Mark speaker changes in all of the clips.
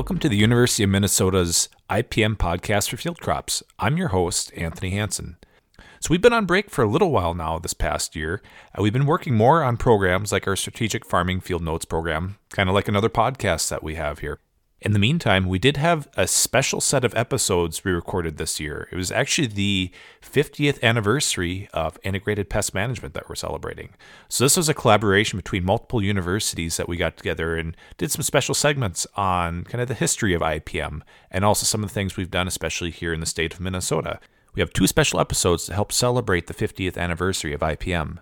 Speaker 1: Welcome to the University of Minnesota's IPM podcast for field crops. I'm your host, Anthony Hanson. So, we've been on break for a little while now this past year. and we've been working more on programs like our Strategic Farming Field Notes program, kind of like another podcast that we have here. In the meantime, we did have a special set of episodes we recorded this year. It was actually the 50th anniversary of integrated pest management that we're celebrating. So, this was a collaboration between multiple universities that we got together and did some special segments on kind of the history of IPM and also some of the things we've done, especially here in the state of Minnesota. We have two special episodes to help celebrate the 50th anniversary of IPM.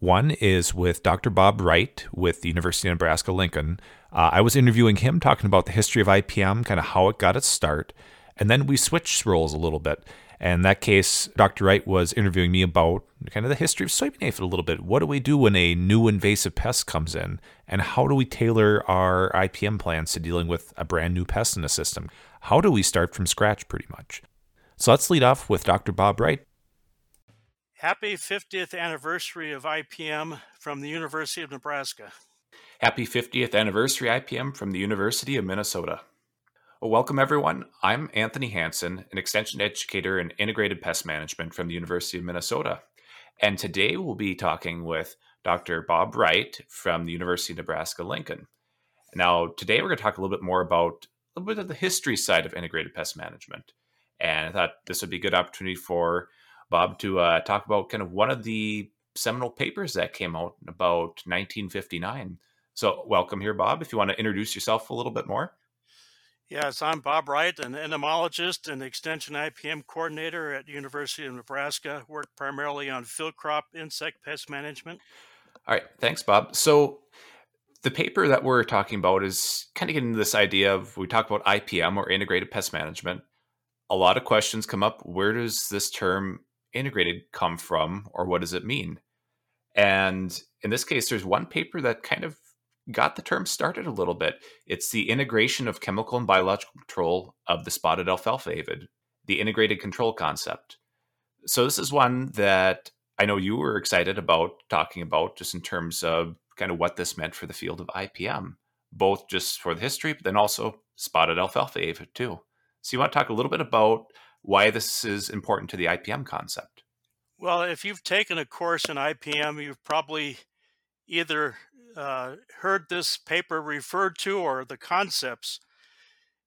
Speaker 1: One is with Dr. Bob Wright with the University of Nebraska Lincoln. Uh, I was interviewing him, talking about the history of IPM, kind of how it got its start. And then we switched roles a little bit. And in that case, Dr. Wright was interviewing me about kind of the history of soybean aphid a little bit. What do we do when a new invasive pest comes in? And how do we tailor our IPM plans to dealing with a brand new pest in the system? How do we start from scratch, pretty much? So let's lead off with Dr. Bob Wright.
Speaker 2: Happy 50th anniversary of IPM from the University of Nebraska.
Speaker 1: Happy 50th anniversary IPM from the University of Minnesota. Well, welcome everyone. I'm Anthony Hanson, an extension educator in integrated pest management from the University of Minnesota. And today we'll be talking with Dr. Bob Wright from the University of Nebraska Lincoln. Now, today we're going to talk a little bit more about a little bit of the history side of integrated pest management. And I thought this would be a good opportunity for Bob, to uh, talk about kind of one of the seminal papers that came out about 1959. So, welcome here, Bob. If you want to introduce yourself a little bit more.
Speaker 2: Yes, I'm Bob Wright, an entomologist and extension IPM coordinator at University of Nebraska. Work primarily on field crop insect pest management.
Speaker 1: All right, thanks, Bob. So, the paper that we're talking about is kind of getting this idea of we talk about IPM or integrated pest management. A lot of questions come up. Where does this term integrated come from or what does it mean? And in this case, there's one paper that kind of got the term started a little bit. It's the integration of chemical and biological control of the spotted alfalfa aphid, the integrated control concept. So, this is one that I know you were excited about talking about just in terms of kind of what this meant for the field of IPM, both just for the history, but then also spotted alfalfa aphid too. So, you want to talk a little bit about why this is important to the IPM concept.
Speaker 2: Well, if you've taken a course in IPM, you've probably either uh, heard this paper referred to or the concepts.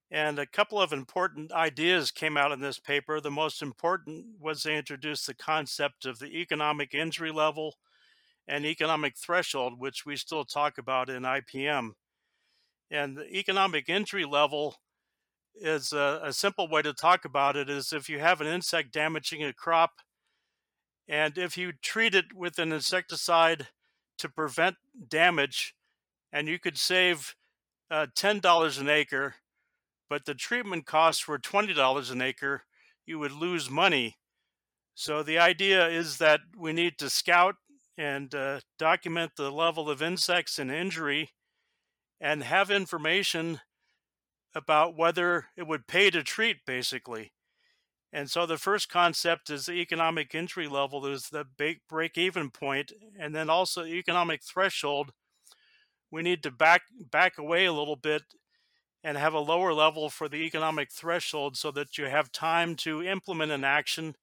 Speaker 2: And a couple of important ideas came out in this paper. The most important was they introduced the concept of the economic injury level and economic threshold, which we still talk about in IPM. And the economic injury level is a, a, simple way to talk about it is if you have an insect damaging a crop and if you treat it with an insecticide to prevent damage and you could save uh, $10 an acre but the treatment costs were $20 an acre you would lose money. So the idea is that we need to scout and uh, document the level of insects and injury and have information about whether it would pay to treat, basically. And so the first concept is the economic injury level is the break even point, and then also economic threshold. We need to back back away a little bit and have a lower level for the economic threshold so that you have time to implement an action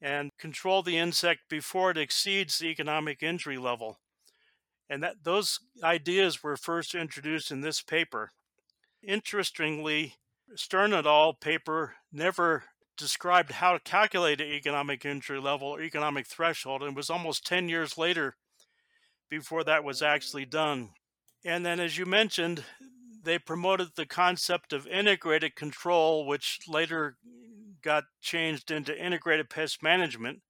Speaker 2: and control the insect before it exceeds the economic injury level. And that those ideas were first introduced in this paper. Interestingly, Stern et al. paper never described how to calculate an economic injury level or economic threshold, and it was almost 10 years later before that was actually done. And then, as you mentioned, they promoted the concept of integrated control, which later got changed into integrated pest management.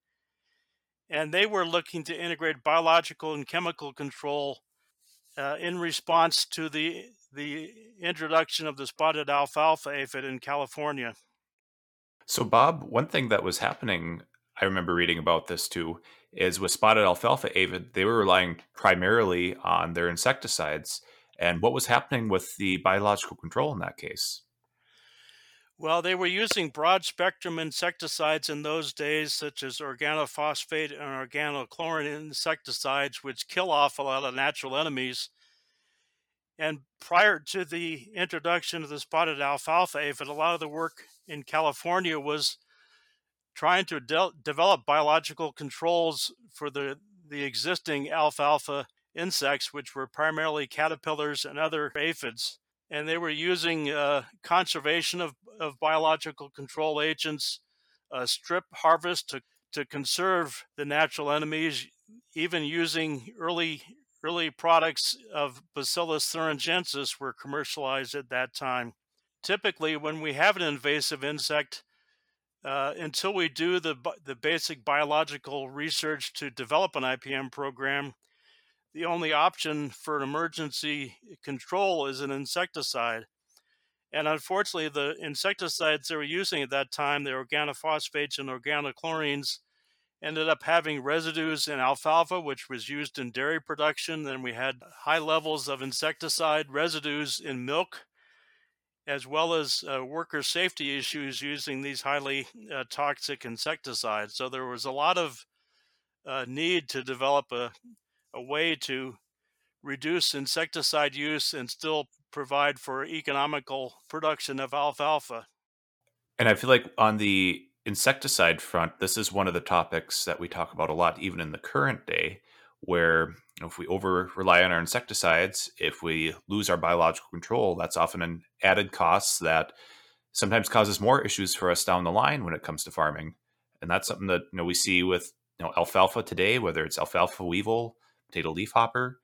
Speaker 2: And they were looking to integrate biological and chemical control uh, in response to the the introduction of the spotted alfalfa aphid in California.
Speaker 1: So, Bob, one thing that was happening, I remember reading about this too, is with spotted alfalfa aphid, they were relying primarily on their insecticides. And what was happening with the biological control in that case?
Speaker 2: Well, they were using broad spectrum insecticides in those days, such as organophosphate and organochlorine insecticides, which kill off a lot of natural enemies And prior to the introduction of the spotted alfalfa aphid, a lot of the work in California was trying to de- develop biological controls for the, the existing alfalfa insects, which were primarily caterpillars and other aphids. And they were using uh, conservation of, of biological control agents, uh, strip harvest to, to conserve the natural enemies, even using early early products of Bacillus thuringiensis were commercialized at that time. Typically, when we have an invasive insect, uh, until we do the, the basic biological research to develop an IPM program, the only option for an emergency control is an insecticide. And unfortunately, the insecticides they were using at that time, the organophosphates and organochlorines, ended up having residues in alfalfa, which was used in dairy production. Then we had high levels of insecticide residues in milk, as well as uh, worker safety issues using these highly uh, toxic insecticides. So there was a lot of uh, need to develop a, a way to reduce insecticide use and still provide for economical production of alfalfa.
Speaker 1: And I feel like on the insecticide front, this is one of the topics that we talk about a lot, even in the current day, where if we over rely on our insecticides, if we lose our biological control, that's often an added cost that sometimes causes more issues for us down the line when it comes to farming. And that's something that you know we see with you know alfalfa today, whether it's alfalfa weevil, potato leafhopper.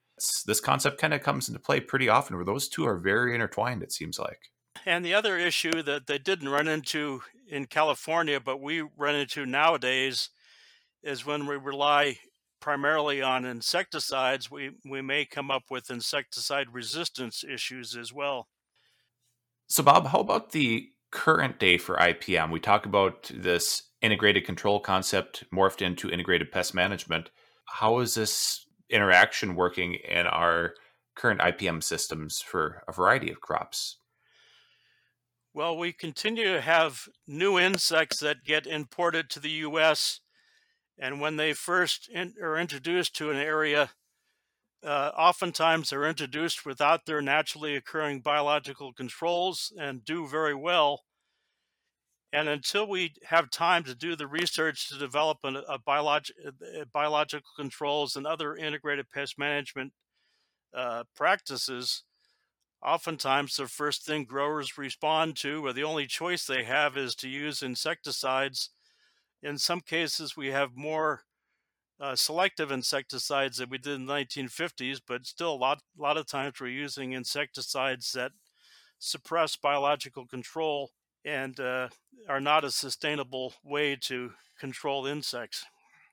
Speaker 1: this concept kind of comes into play pretty often, where those two are very intertwined. It seems like.
Speaker 2: And the other issue that they didn't run into in California, but we run into nowadays, is when we rely primarily on insecticides, we, we may come up with insecticide resistance issues as well.
Speaker 1: So, Bob, how about the current day for IPM? We talk about this integrated control concept morphed into integrated pest management. How is this interaction working in our current IPM systems for a variety of crops?
Speaker 2: Well, we continue to have new insects that get imported to the U.S. And when they first in, are introduced to an area, uh, oftentimes they're introduced without their naturally occurring biological controls and do very well. And until we have time to do the research to develop a, a biolog- a biological controls and other integrated pest management uh, practices, oftentimes the first thing growers respond to, or the only choice they have, is to use insecticides. In some cases, we have more uh, selective insecticides than we did in the 1950s, but still a lot, a lot of times we're using insecticides that suppress biological control and uh, are not a sustainable way to control insects.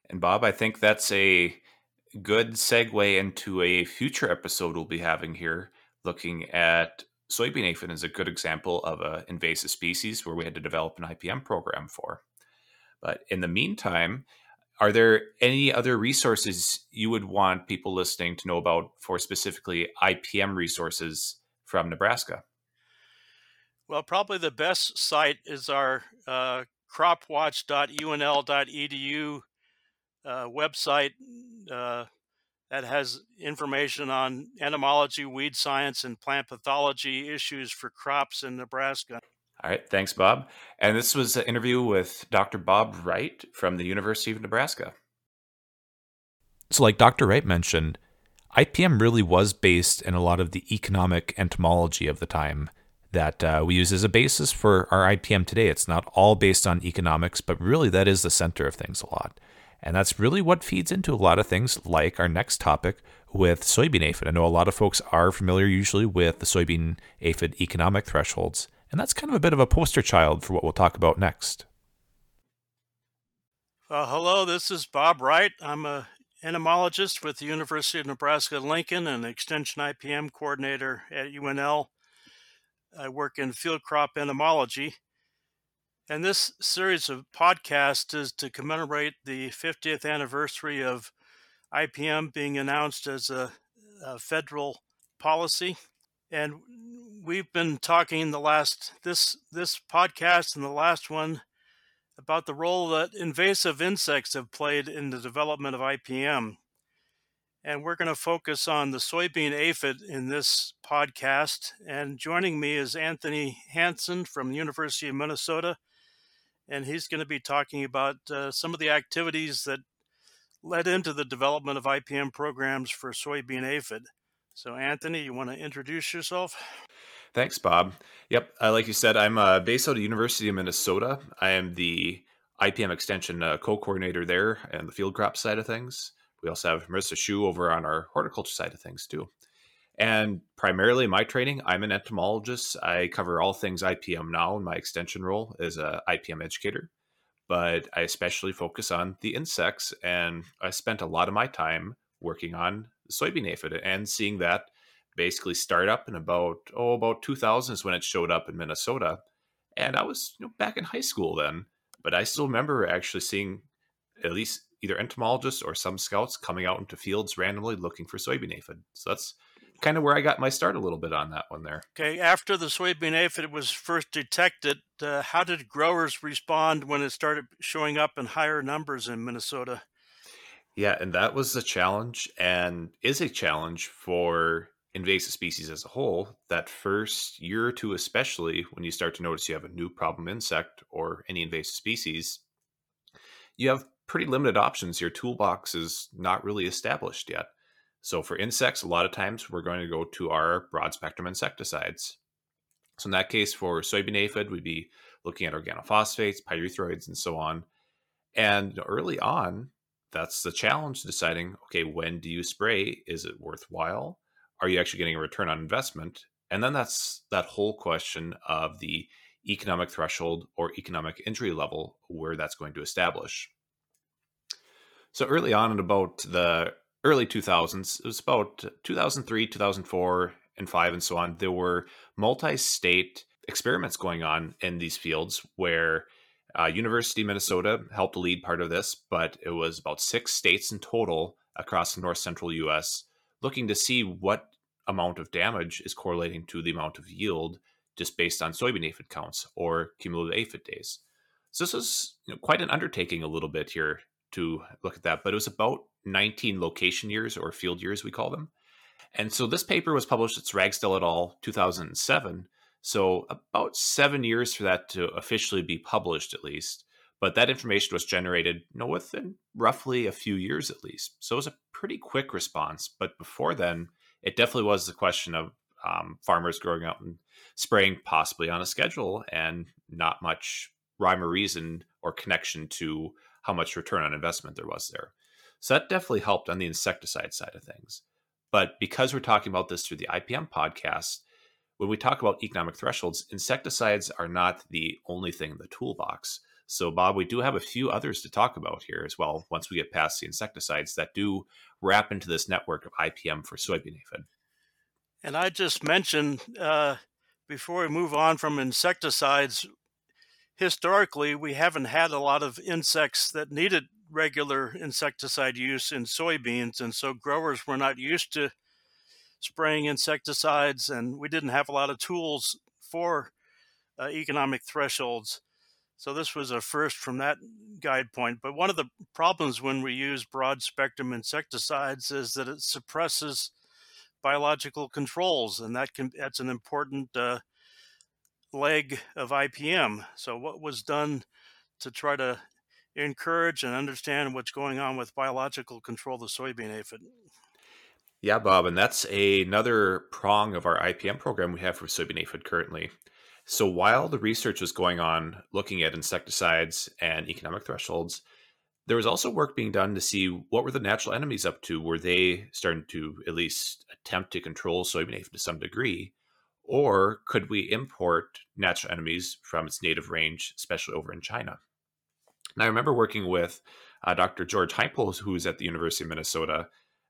Speaker 1: And Bob, I think that's a good segue into a future episode we'll be having here looking at soybean aphid is a good example of an invasive species where we had to develop an IPM program for. But in the meantime, are there any other resources you would want people listening to know about for specifically IPM resources from Nebraska?
Speaker 2: Well, probably the best site is our uh, cropwatch.unl.edu uh, website. Uh, that has information on entomology, weed science, and plant pathology issues for crops in Nebraska.
Speaker 1: All right, thanks, Bob. And this was an interview with Dr. Bob Wright from the University of Nebraska. So, like Dr. Wright mentioned, IPM really was based in a lot of the economic entomology of the time that uh, we use as a basis for our IPM today. It's not all based on economics, but really that is the center of things a lot. And that's really what feeds into a lot of things like our next topic with soybean aphid. I know a lot of folks are familiar usually with the soybean aphid economic thresholds, and that's kind of a bit of a poster child for what we'll talk about next.
Speaker 2: Uh, hello, this is Bob Wright. I'm a entomologist with the University of Nebraska Lincoln and Extension IPM coordinator at UNL. I work in field crop entomology. And this series of podcasts is to commemorate the 50th anniversary of IPM being announced as a, a federal policy. And we've been talking the last this this podcast and the last one about the role that invasive insects have played in the development of IPM. And we're going to focus on the soybean aphid in this podcast. And joining me is Anthony Hanson from the University of Minnesota. And he's going to be talking about uh, some of the activities that led into the development of IPM programs for soybean aphid. So, Anthony, you want to introduce yourself?
Speaker 1: Thanks, Bob. Yep, uh, like you said, I'm uh, based out of University of Minnesota. I am the IPM Extension uh, co-coordinator there and the field crop side of things. We also have Marissa Schuh over on our horticulture side of things too. And primarily my training, I'm an entomologist. I cover all things IPM now in my extension role as a IPM educator. But I especially focus on the insects, and I spent a lot of my time working on soybean aphid and seeing that basically start up in about oh about 2000 is when it showed up in Minnesota, and I was you know, back in high school then. But I still remember actually seeing at least either entomologists or some scouts coming out into fields randomly looking for soybean aphid. So that's kind of where I got my start a little bit on that one there.
Speaker 2: Okay, after the soybean aphid was first detected, uh, how did growers respond when it started showing up in higher numbers in Minnesota?
Speaker 1: Yeah, and that was a challenge and is a challenge for invasive species as a whole, that first year or two, especially when you start to notice you have a new problem insect or any invasive species, you have pretty limited options. Your toolbox is not really established yet. So, for insects, a lot of times we're going to go to our broad spectrum insecticides. So, in that case, for soybean aphid, we'd be looking at organophosphates, pyrethroids, and so on. And early on, that's the challenge deciding okay, when do you spray? Is it worthwhile? are you actually getting a return on investment? And then that's that whole question of the economic threshold or economic injury level where that's going to establish. So early on in about the early 2000s, it was about 2003, 2004, and 5 and so on, there were multi-state experiments going on in these fields where uh, University of Minnesota helped lead part of this, but it was about six states in total across the north central U.S. looking to see what amount of damage is correlating to the amount of yield just based on soybean aphid counts or cumulative aphid days. So this was you know, quite an undertaking a little bit here to look at that, but it was about 19 location years or field years, we call them. And so this paper was published at Ragsdale et al. 2007. So about seven years for that to officially be published, at least. But that information was generated, you know, within roughly a few years at least. So it was a pretty quick response. But before then, it definitely was the question of um, farmers growing up and spraying possibly on a schedule and not much rhyme or reason or connection to how much return on investment there was there. So that definitely helped on the insecticide side of things. But because we're talking about this through the IPM podcast, when we talk about economic thresholds, insecticides are not the only thing in the toolbox. So, Bob, we do have a few others to talk about here as well once we get past the insecticides that do wrap into this network of IPM for soybean aphid.
Speaker 2: And I just mentioned uh, before we move on from insecticides, historically, we haven't had a lot of insects that needed regular insecticide use in soybeans. And so growers were not used to spraying insecticides, and we didn't have a lot of tools for uh, economic thresholds. So this was a first from that guide point. But one of the problems when we use broad spectrum insecticides is that it suppresses biological controls, and that can that's an important uh, leg of IPM. So what was done to try to encourage and understand what's going on with biological control of the soybean aphid?
Speaker 1: Yeah, Bob, and that's another prong of our IPM program we have for soybean aphid currently. So while the research was going on looking at insecticides and economic thresholds, there was also work being done to see what were the natural enemies up to. Were they starting to at least attempt to control soybean aphid to some degree? Or could we import natural enemies from its native range, especially over in China? And I remember working with uh, Dr. George Heimpel, who's at the University of Minnesota,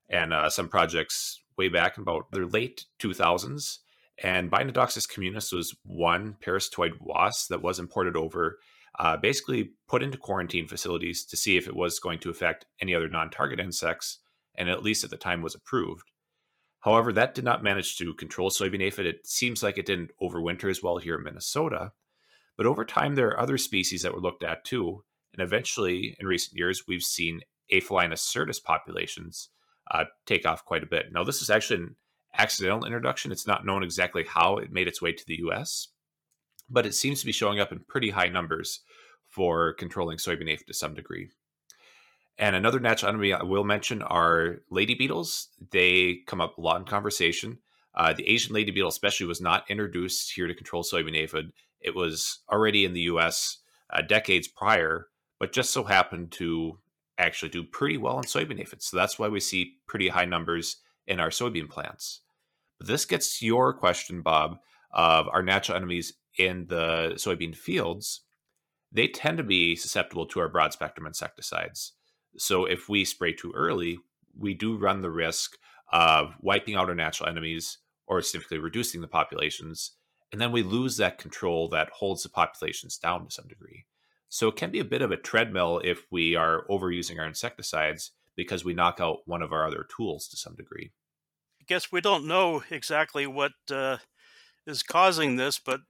Speaker 1: and uh, some projects way back in about the late 2000s and Binodoxys communis was one parasitoid wasp that was imported over, uh, basically put into quarantine facilities to see if it was going to affect any other non target insects, and at least at the time was approved. However, that did not manage to control soybean aphid. It seems like it didn't overwinter as well here in Minnesota. But over time, there are other species that were looked at too. And eventually, in recent years, we've seen Aphelinus certus populations uh, take off quite a bit. Now, this is actually an accidental introduction. It's not known exactly how it made its way to the US, but it seems to be showing up in pretty high numbers for controlling soybean aphid to some degree. And another natural enemy I will mention are lady beetles. They come up a lot in conversation. Uh, the Asian lady beetle, especially, was not introduced here to control soybean aphid. It was already in the U.S. Uh, decades prior, but just so happened to actually do pretty well in soybean aphids. So that's why we see pretty high numbers in our soybean plants. But this gets to your question, Bob, of our natural enemies in the soybean fields. They tend to be susceptible to our broad spectrum insecticides. So if we spray too early, we do run the risk of wiping out our natural enemies or significantly reducing the populations. And then we lose that control that holds the populations down to some degree. So it can be a bit of a treadmill if we are overusing our insecticides because we knock out one of our other tools to some degree.
Speaker 2: I guess we don't know exactly what uh, is causing this, but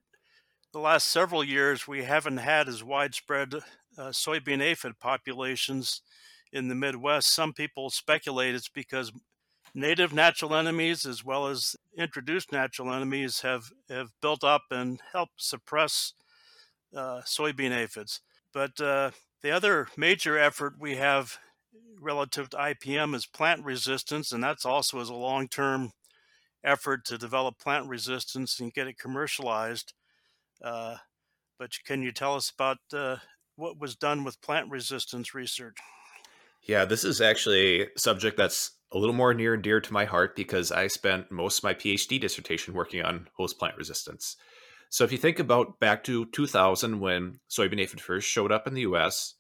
Speaker 2: the last several years we haven't had as widespread uh, soybean aphid populations in the Midwest. Some people speculate it's because native natural enemies as well as introduced natural enemies have, have built up and helped suppress uh, soybean aphids. But uh, the other major effort we have relative to IPM is plant resistance, and that's also as a long term effort to develop plant resistance and get it commercialized. Uh, but can you tell us about uh, what was done with plant resistance research?
Speaker 1: Yeah, this is actually a subject that's a little more near and dear to my heart because I spent most of my PhD dissertation working on host plant resistance. So if you think about back to 2000 when soybean aphid first showed up in the US,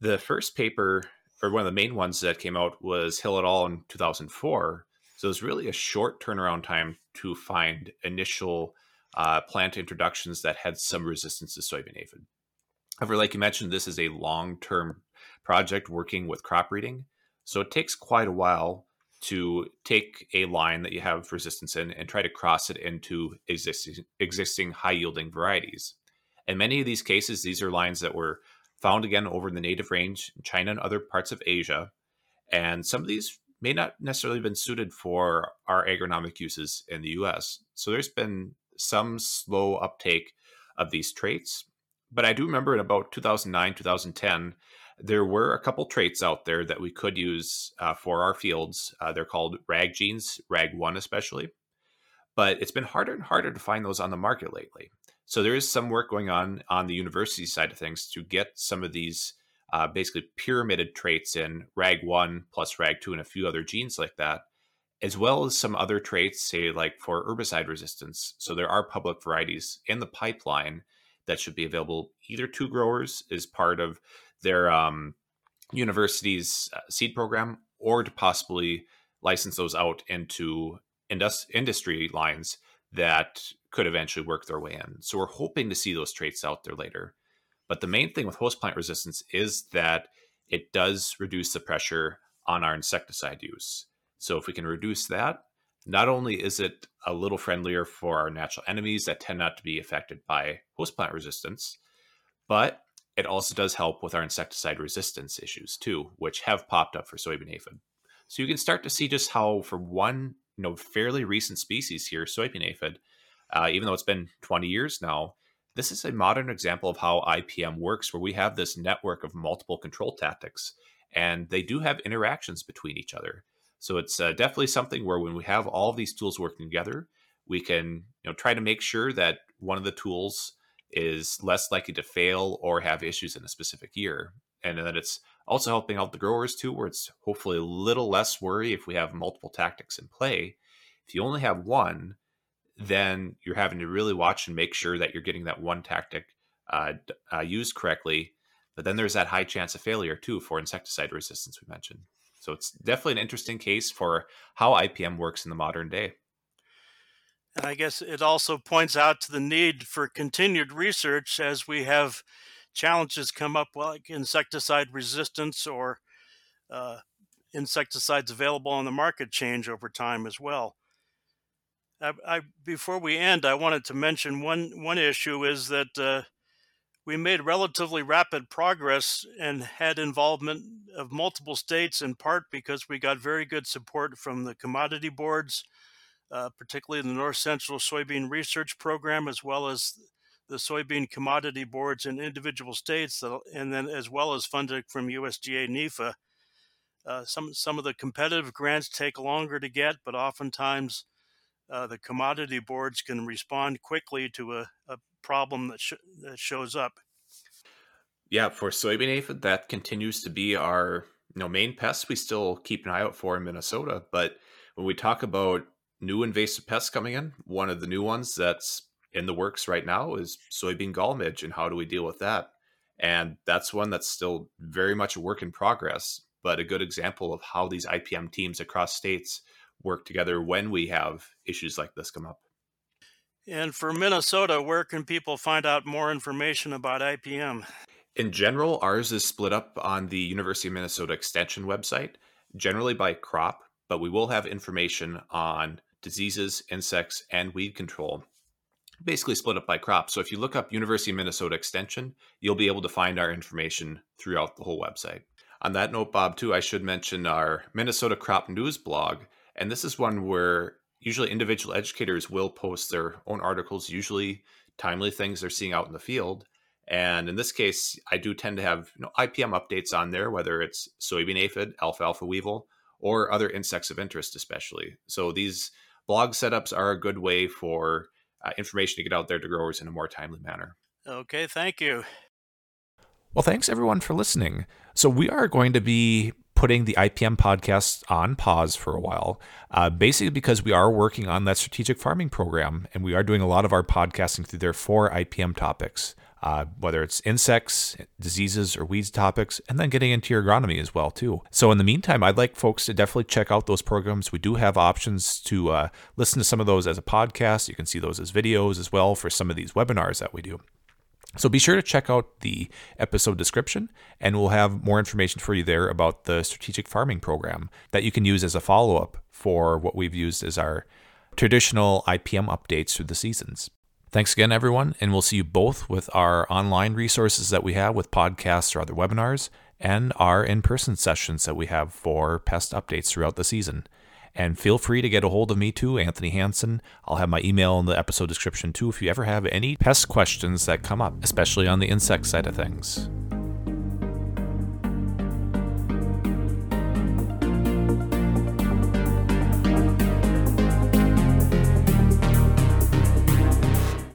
Speaker 1: the first paper or one of the main ones that came out was Hill et al. in 2004. So it was really a short turnaround time to find initial uh, plant introductions that had some resistance to soybean aphid. However, like you mentioned, this is a long term project working with crop breeding. So it takes quite a while to take a line that you have resistance in and try to cross it into existing, existing high yielding varieties. In many of these cases, these are lines that were found again over in the native range in China and other parts of Asia. And some of these may not necessarily have been suited for our agronomic uses in the US. So there's been some slow uptake of these traits. But I do remember in about 2009, 2010, there were a couple traits out there that we could use uh, for our fields. Uh, they're called RAG genes, RAG1 especially. But it's been harder and harder to find those on the market lately. So there is some work going on on the university side of things to get some of these uh, basically pyramided traits in RAG1 plus RAG2 and a few other genes like that, as well as some other traits, say like for herbicide resistance. So there are public varieties in the pipeline that should be available either to growers as part of their um, university's uh, seed program or to possibly license those out into indus- industry lines that could eventually work their way in. So we're hoping to see those traits out there later. But the main thing with host plant resistance is that it does reduce the pressure on our insecticide use. So if we can reduce that, not only is it a little friendlier for our natural enemies that tend not to be affected by host plant resistance, but it also does help with our insecticide resistance issues too, which have popped up for soybean aphid. So you can start to see just how, for one, you know, fairly recent species here, soybean aphid, uh, even though it's been 20 years now, this is a modern example of how IPM works, where we have this network of multiple control tactics, and they do have interactions between each other. So it's uh, definitely something where when we have all these tools working together, we can you know try to make sure that one of the tools is less likely to fail or have issues in a specific year. And then it's also helping out the growers too, where it's hopefully a little less worry if we have multiple tactics in play. If you only have one, then you're having to really watch and make sure that you're getting that one tactic uh, uh, used correctly. But then there's that high chance of failure too for insecticide resistance we mentioned. So it's definitely an interesting case for how IPM works in the modern day.
Speaker 2: I guess it also points out to the need for continued research as we have challenges come up, like insecticide resistance or uh, insecticides available on the market change over time as well. I, I, before we end, I wanted to mention one one issue is that uh, we made relatively rapid progress and had involvement of multiple states in part because we got very good support from the commodity boards, uh, particularly the North Central Soybean Research Program, as well as the soybean commodity boards in individual states, and then as well as funded from USDA NIFA. Uh, some some of the competitive grants take longer to get, but oftentimes uh, the commodity boards can respond quickly to a, a problem that, sh- that shows up.
Speaker 1: Yeah, for soybean aphid, that continues to be our you know main pest we still keep an eye out for in Minnesota. But when we talk about new invasive pests coming in, one of the new ones that's in the works right now is soybean gall midge, and how do we deal with that? And that's one that's still very much a work in progress but a good example of how these IPM teams across states work together when we have issues like this come up.
Speaker 2: And for Minnesota, where can people find out more information about IPM?
Speaker 1: In general, ours is split up on the University of Minnesota Extension website, generally by crop, but we will have information on diseases, insects, and weed control, basically split up by crop. So if you look up University of Minnesota Extension, you'll be able to find our information throughout the whole website. On that note, Bob, too, I should mention our Minnesota Crop News blog. And this is one where usually individual educators will post their own articles, usually timely things they're seeing out in the field. And in this case, I do tend to have you know, IPM updates on there, whether it's soybean aphid, alfalfa weevil, or other insects of interest, especially. So these blog setups are a good way for uh, information to get out there to growers in a more timely manner.
Speaker 2: Okay, thank you.
Speaker 1: Well, thanks everyone for listening. So, we are going to be putting the IPM podcast on pause for a while, uh, basically because we are working on that strategic farming program and we are doing a lot of our podcasting through there for IPM topics, uh, whether it's insects, diseases, or weeds topics, and then getting into your agronomy as well too. So in the meantime, I'd like folks to definitely check out those programs. We do have options to uh, listen to some of those as a podcast. You can see those as videos as well for some of these webinars that we do. So be sure to check out the episode description, and we'll have more information for you there about the strategic farming program that you can use as a follow up for what we've used as our traditional IPM updates through the seasons. Thanks again, everyone, and we'll see you both with our online resources that we have with podcasts or other webinars and our in person sessions that we have for pest updates throughout the season. And feel free to get a hold of me too, Anthony Hanson. I'll have my email in the episode description too if you ever have any pest questions that come up, especially on the insect side of things.